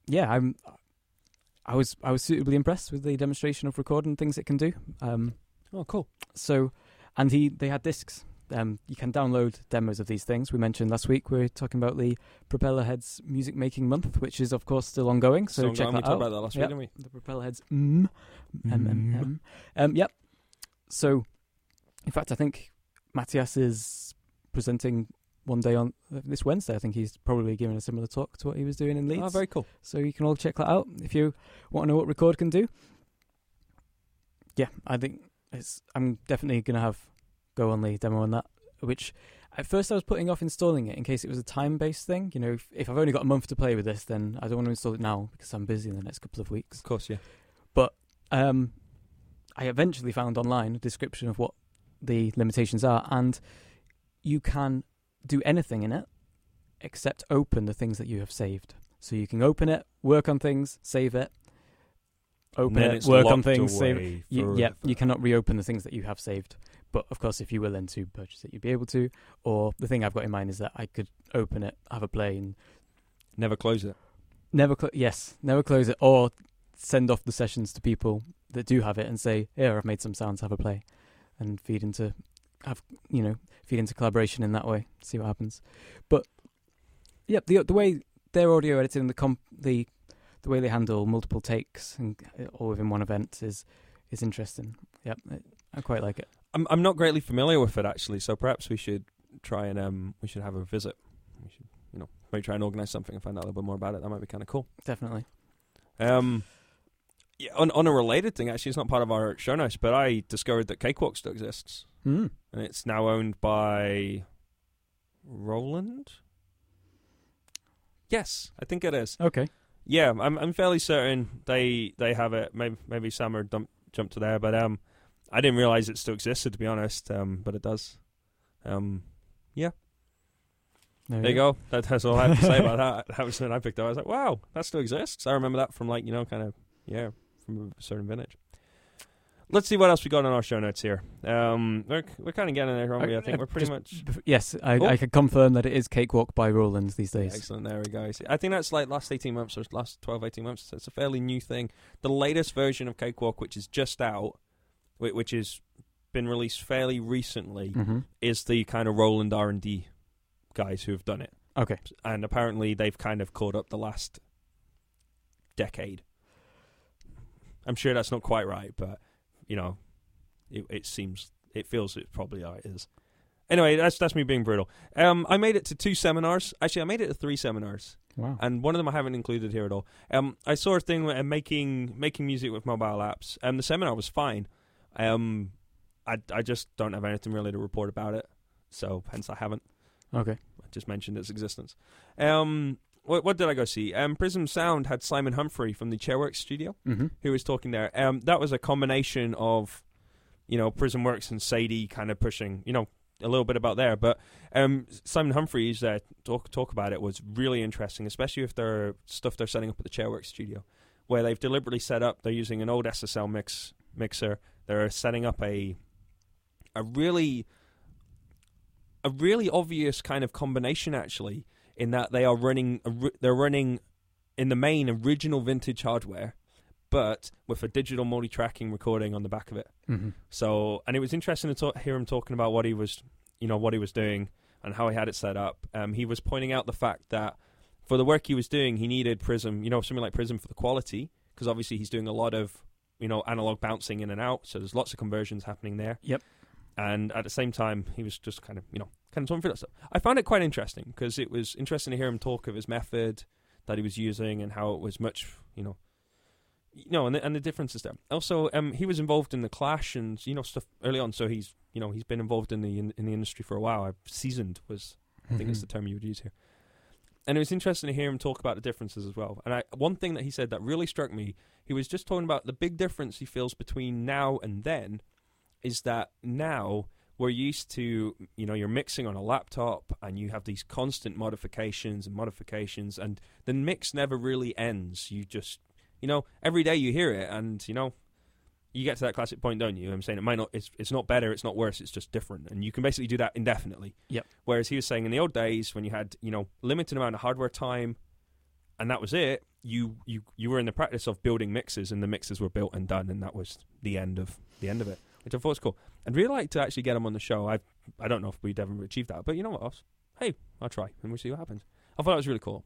yeah, I'm. I was I was suitably impressed with the demonstration of Record and things it can do. Um, Oh, cool. so, and he they had discs. Um, you can download demos of these things. We mentioned last week we are talking about the Propeller Heads Music Making Month, which is of course still ongoing. So, So, check we that talked out. about that last Yep. week, didn't we? The Propeller Heads mm, M M M. Um, yep. So, in fact, I think Matthias is presenting one day on uh, this Wednesday. I think he's probably giving a similar talk to what he was doing in Leeds. Oh, very cool. So you can all check that out if you want to know what Record can do. Yeah, I think it's. I'm definitely gonna have go on only demo on that. Which at first I was putting off installing it in case it was a time based thing. You know, if, if I've only got a month to play with this, then I don't want to install it now because I'm busy in the next couple of weeks. Of course, yeah. Um, I eventually found online a description of what the limitations are, and you can do anything in it except open the things that you have saved. So you can open it, work on things, save it, open it, work on things, save it. You, yeah, you cannot reopen the things that you have saved. But of course, if you were then to purchase it, you'd be able to. Or the thing I've got in mind is that I could open it, have a play, and Never close it. never cl- yes, never close it, or send off the sessions to people that do have it and say, "Here, I've made some sounds, have a play," and feed into have you know feed into collaboration in that way. See what happens. But yeah, the the way their audio editing, the comp, the the way they handle multiple takes and all within one event is is interesting. Yep, I quite like it. I'm I'm not greatly familiar with it actually, so perhaps we should try and um we should have a visit. We should you know maybe try and organise something and find out a little bit more about it. That might be kind of cool. Definitely. Um, yeah, on on a related thing, actually, it's not part of our show notes, but I discovered that Cakewalk still exists, Mm. and it's now owned by Roland. Yes, I think it is. Okay. Yeah, I'm I'm fairly certain they they have it. Maybe maybe Summer dump, jumped to there, but um, I didn't realize it still existed to be honest. Um, but it does. Um, yeah. there you go. That, that's all I have to say about *laughs* that. That was something I picked up. I was like, wow, that still exists. I remember that from like you know, kind of yeah, from a certain vintage. Let's see what else we got on our show notes here. Um, we're we're kind of getting there, aren't we? I think uh, we're pretty much Yes, I, Oh. I can confirm that it is Cakewalk by Roland these days. Excellent. There we go. I think that's like last 18 months or last 12, 18 months. So it's a fairly new thing. The latest version of Cakewalk, which is just out, which has been released fairly recently, hmm is the kind of Roland R&D guys who have done it. Okay. And apparently they've kind of caught up the last decade. I'm sure that's not quite right, but, you know, it, it seems, it feels it probably is. Anyway, that's that's me being brutal. Um, I made it to two seminars. Actually, I made it to three seminars Wow. and one of them I haven't included here at all. Um, I saw a thing uh, making making music with mobile apps, and the seminar was fine. Um, I I just don't have anything really to report about it, so hence I haven't. okay. I just mentioned its existence. Um, what what did I go see? Um, Prism Sound had Simon Humphrey from the Chairworks studio hmm who was talking there. Um, that was a combination of, you know, Prism Works and SADiE kind of pushing, you know, a little bit about there. But um, Simon Humphreys uh, talk talk about it was really interesting, especially with their stuff they're setting up at the Chairworks studio, where they've deliberately set up. They're using an old SSL mix mixer. They're setting up a a really a really obvious kind of combination actually in that they are running they're running in the main original vintage hardware but with a digital multi-tracking recording on the back of it. Hmm so and it was interesting to talk, hear him talking about what he was you know what he was doing and how he had it set up. Um, he was pointing out the fact that for the work he was doing he needed prism you know something like prism for the quality because obviously he's doing a lot of you know analog bouncing in and out. So there's lots of conversions happening there. Yep. and at the same time he was just kind of you know kind of talking through that stuff. I found it quite interesting because it was interesting to hear him talk of his method that he was using and how it was much you know you know and the, and the differences there. Also um he was involved in the clash and you know stuff early on. So he's you know he's been involved in the in, in the industry for a while. I've seasoned was I think it's the term you would use here. And it was interesting to hear him talk about the differences as well. And I, one thing that he said that really struck me, he was just talking about the big difference he feels between now and then is that now we're used to, you know, you're mixing on a laptop and you have these constant modifications and modifications, and the mix never really ends. You just, you know, every day you hear it, and you know, you get to that classic point, don't you? I'm saying it might not, it's it's not better, it's not worse, it's just different, and you can basically do that indefinitely. Yep. Whereas he was saying in the old days when you had, you know, limited amount of hardware time, and that was it. You you you were in the practice of building mixes, and the mixes were built and done, and that was the end of the end of it, which I thought was cool. I'd really like to actually get him on the show. I I don't know if we'd ever achieve that, but you know what else? Hey, I'll try, and we'll see what happens. I thought that was really cool.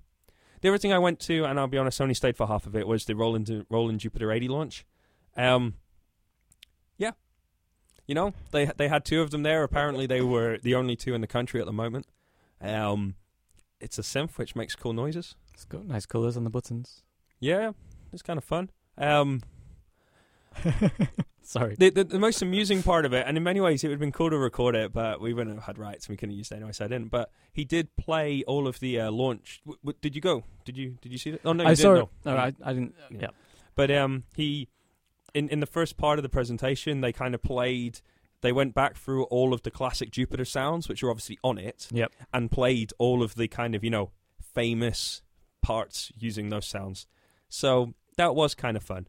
The other thing I went to, and I'll be honest, I only stayed for half of it, was the Roland Roland Jupiter 80 launch. Um, yeah, you know they they had two of them there. Apparently, they were the only two in the country at the moment. Um, it's a synth which makes cool noises. It's got nice colours on the buttons. Yeah, it's kind of fun. Um, *laughs* Sorry. the, the the most amusing part of it, and in many ways it would have been cool to record it, but we wouldn't have had rights and we couldn't use it anyway, so I didn't. But he did play all of the uh, launch. W- w- did you go? Did you did you see it? Oh no, you I didn't, saw no. it. No, I, I didn't. Yeah. Yeah. But um, he in in the first part of the presentation, they kind of played. They went back through all of the classic Jupiter sounds, which are obviously on it, Yep. and played all of the kind of you know famous parts using those sounds. So that was kind of fun.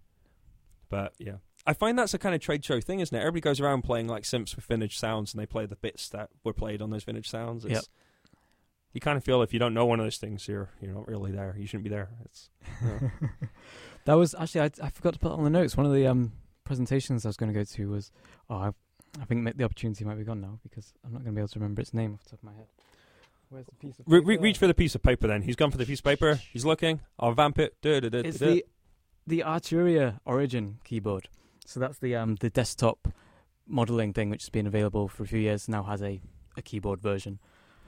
But yeah, I find that's a kind of trade show thing, isn't it? Everybody goes around playing like synths with vintage sounds, and they play the bits that were played on those vintage sounds. It's, Yep. You kind of feel if you don't know one of those things, you're you're not really there. You shouldn't be there. It's. *laughs* That was actually I, I forgot to put it on the notes. One of the um, presentations I was going to go to was oh I, I think the opportunity might be gone now because I'm not going to be able to remember its name off the top of my head. Where's the piece of Re- paper? re- reach for the piece of paper. Then he's gone for the piece of paper. He's looking. I'll vamp it. Da, da, da, It's the the Arturia Origin keyboard. So that's the um the desktop modeling thing which has been available for a few years. Now has a, a keyboard version,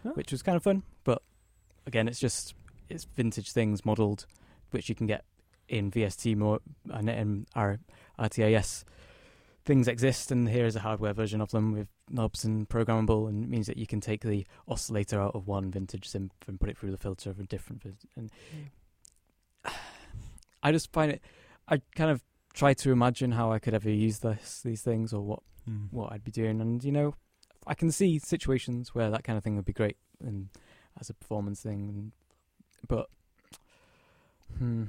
Huh. which was kind of fun. But again, it's just it's vintage things modeled, which you can get in VST more and in our RTIS. Things exist, and here is a hardware version of them with knobs and programmable, and it means that you can take the oscillator out of one vintage synth and put it through the filter of a different. And *sighs* I just find it. I kind of try to imagine how I could ever use this, these things or what Hmm. what I'd be doing, and you know, I can see situations where that kind of thing would be great and as a performance thing, but hmm,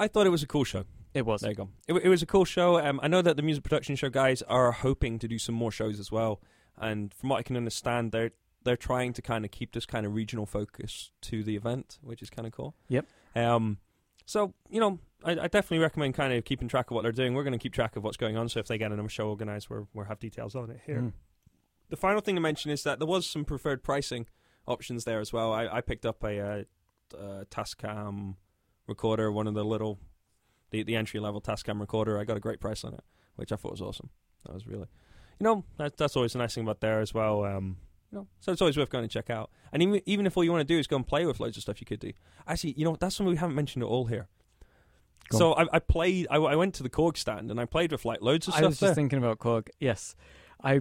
I thought it was a cool show. it was. There you go. It, it was a cool show. Um, I know that the music production show guys are hoping to do some more shows as well. And from what I can understand, they're they're trying to kind of keep this kind of regional focus to the event, which is kind of cool. Yep. Um, so you know, I, I definitely recommend kind of keeping track of what they're doing. We're going to keep track of what's going on. So if they get another show organized, we're we'll have details on it here. Mm. The final thing to mention is that there was some preferred pricing options there as well. I, I picked up a, uh uh Tascam recorder, one of the little, the, the entry level Tascam recorder. I got a great price on it, which I thought was awesome. That was really, you know, that, that's always a nice thing about there as well. Um, you know, so it's always worth going to check out. And even, even if all you want to do is go and play with loads of stuff, you could do. Actually, you know, that's something we haven't mentioned at all here. Go so I, I played. I, I went to the Korg stand and I played with like loads of I stuff I was there. just thinking about Korg. Yes, I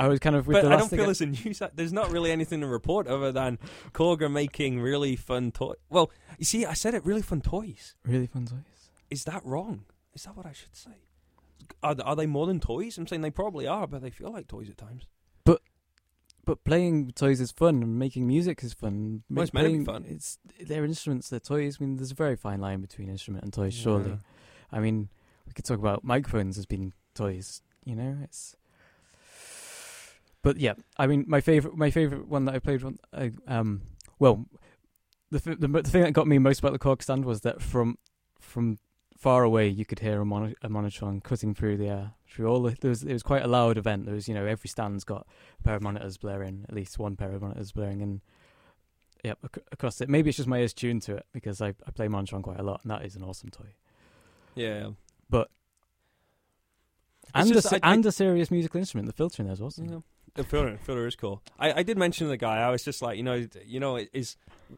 I was kind of with but the I don't feel there's a news. There's not really anything to report other than Korg are making really fun toys. Well, you see, I said it really fun toys. really fun toys. Is that wrong? Is that what I should say? Are they, are they more than toys? I'm saying they probably are, but they feel like toys at times. But but playing toys is fun, and making music is fun. Well, it's Ma- meant to be playing- fun. It's they're instruments, they're toys. I mean, there's a very fine line between instrument and toys. Surely, Yeah. I mean, we could talk about microphones as being toys. You know, it's. But yeah, I mean, my favorite, my favorite one that I played, on, I, um, well, the, the the thing that got me most about the Korg stand was that from from far away you could hear a, mono, a monotron cutting through the air through all the. There was it was quite a loud event. There was you know every stand's got a pair of monitors blaring, at least one pair of monitors blaring, and yep ac- across it. Maybe it's just my ears tuned to it because I I play monotron quite a lot, and that is an awesome toy. Yeah. But It's and just a, I- I- and a serious musical instrument. The filter in there is awesome. Yeah. The filler, filler is cool. I, I did mention the guy. I was just like, you know, you know, is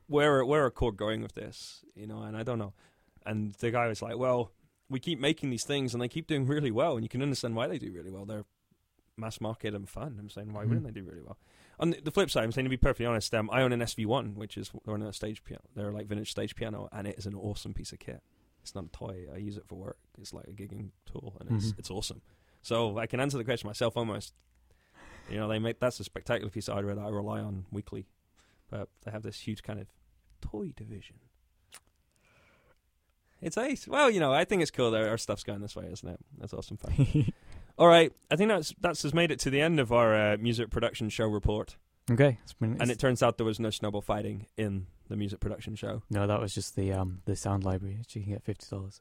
where where are Korg going with this? You know, and I don't know. And the guy was like, well, we keep making these things and they keep doing really well, and you can understand why they do really well. They're mass market and fun. I'm saying, why Mhm. wouldn't they do really well? On the, the flip side, I'm saying to be perfectly honest, um, I own an SV1, which is one of the stage piano. They're like vintage stage piano, and it is an awesome piece of kit. It's not a toy. I use it for work. It's like a gigging tool, and it's Mhm. it's awesome. so I can answer the question myself almost. You know, they make that's a spectacular piece of hardware that I rely on weekly, but they have this huge kind of toy division. It's ace. Well, you know, I think it's cool that our stuff's going this way, isn't it? That's awesome fun. *laughs* All right, I think that's that's has made it to the end of our uh, music production show report, okay. It's been, and it turns out there was no snowball fighting in the music production show. no, that was just the um the sound library. which You can get fifty dollars.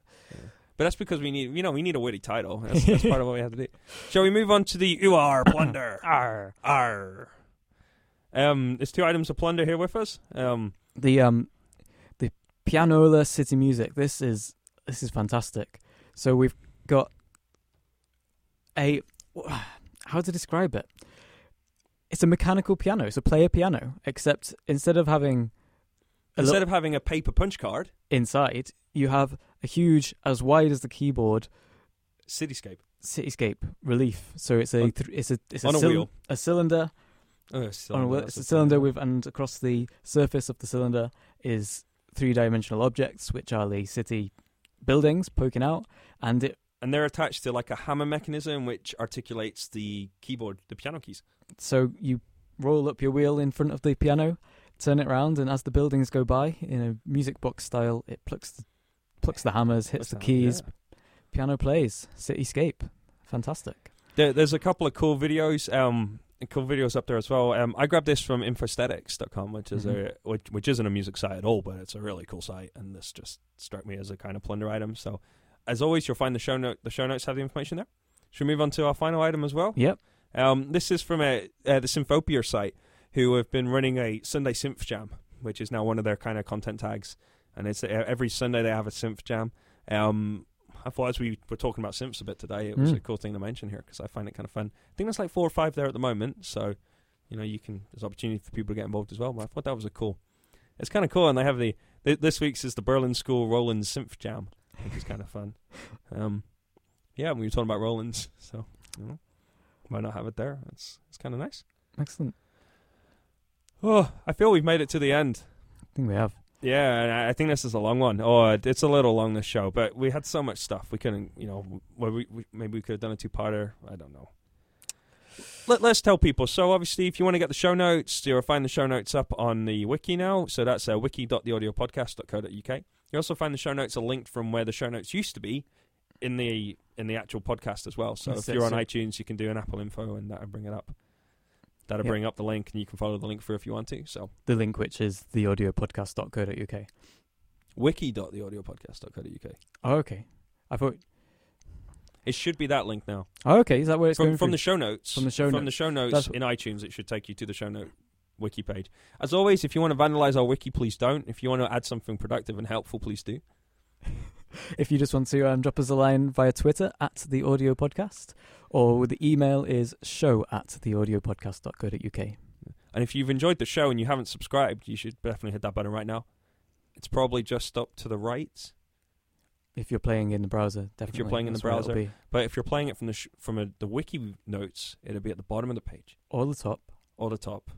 But that's because we need, you know, we need a witty title. *laughs* That's, that's part of what we have to do. Shall we move on to the UR plunder? *laughs* Arr. R. Um, there's two items of plunder here with us. Um, The um the Pianola City Music. This is this is fantastic. So we've got a *sighs* how to describe it. It's a mechanical piano. It's a player piano, except instead of having a instead little of having a paper punch card, inside, you have a huge, as wide as the keyboard, cityscape cityscape relief. So it's a On- th- it's a it's a, on a cyl- wheel. a cylinder Oh, on a cylinder, wheel. that's It's a cylinder with, and across the surface of the cylinder is three dimensional objects, which are the city buildings poking out, and it and they're attached to like a hammer mechanism which articulates the keyboard, the piano keys. so you roll up your wheel in front of the piano, turn it round, and as the buildings go by in a music box style, it plucks the, plucks the hammers, hits the keys, yeah. piano plays, cityscape, fantastic. There, there's a couple of cool videos, um, cool videos up there as well. Um, I grabbed this from infosthetics.com, which is Mhm. a which, which isn't a music site at all, but it's a really cool site, and this just struck me as a kind of plunder item. So, as always, you'll find the show note. The show notes have the information there. Should we move on to our final item as well? Yep. Um, this is from a, uh, the Synthtopia site, who have been running a Sunday Synth Jam, which is now one of their kind of content tags. And it's uh, every Sunday they have a Synth Jam. Um, I thought as we were talking about synths a bit today, it was Mm. a cool thing to mention here because I find it kind of fun. I think there's like four or five there at the moment, so you know you can there's opportunity for people to get involved as well. But I thought that was a cool. It's kind of cool, and they have the th- this week's is the Berlin School Roland Synth Jam, which is kind of fun. *laughs* Um, yeah, we were talking about Roland's, so you know, why not have it there? It's it's kind of nice. Excellent. Oh, I feel we've made it to the end. I think we have. Yeah, and I think this is a long one. Oh, it's a little long this show, but we had so much stuff we couldn't. You know, well, we, we maybe we could have done a two-parter. I don't know. Let, let's tell people. So obviously, if you want to get the show notes, you'll find the show notes up on the wiki now. So that's uh, wiki.theaudiopodcast.co.uk. You also find the show notes are linked from where the show notes used to be in the in the actual podcast as well. So That's if you're on iTunes, you can do an Apple info and that'll bring it up. That'll Yep. bring up the link, and you can follow the link through if you want to. So The link, which is theaudiopodcast.co.uk. wiki.theaudiopodcast.co.uk. Oh, okay. I thought. It should be that link now. Oh, okay. Is that where it's From, going from through? the show notes. From the show From notes. the show notes That's- in iTunes, it should take you to the show note wiki page. As always, if you want to vandalize our wiki, please don't. If you want to add something productive and helpful, please do. *laughs* If you just want to um, drop us a line via Twitter at the audio podcast, or the email is show at theaudiopodcast.co.uk. And if you've enjoyed the show and you haven't subscribed, you should definitely hit that button right now. It's probably just up to the right. If you're playing in the browser, definitely. If you're playing in the that's where it'll browser. But if you're playing it from the sh- from a, the wiki notes, it'll be at the bottom of the page or the top. or the top.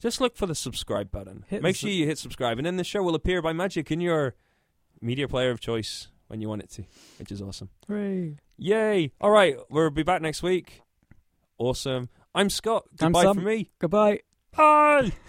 Just look for the subscribe button. Hit Make the sure su- you hit subscribe, and then the show will appear by magic in your media player of choice when you want it to, which is awesome. Hooray! Yay! All right, we'll be back next week. Awesome. I'm Scott. I'm Goodbye Sam. from me. Goodbye. Bye. *laughs*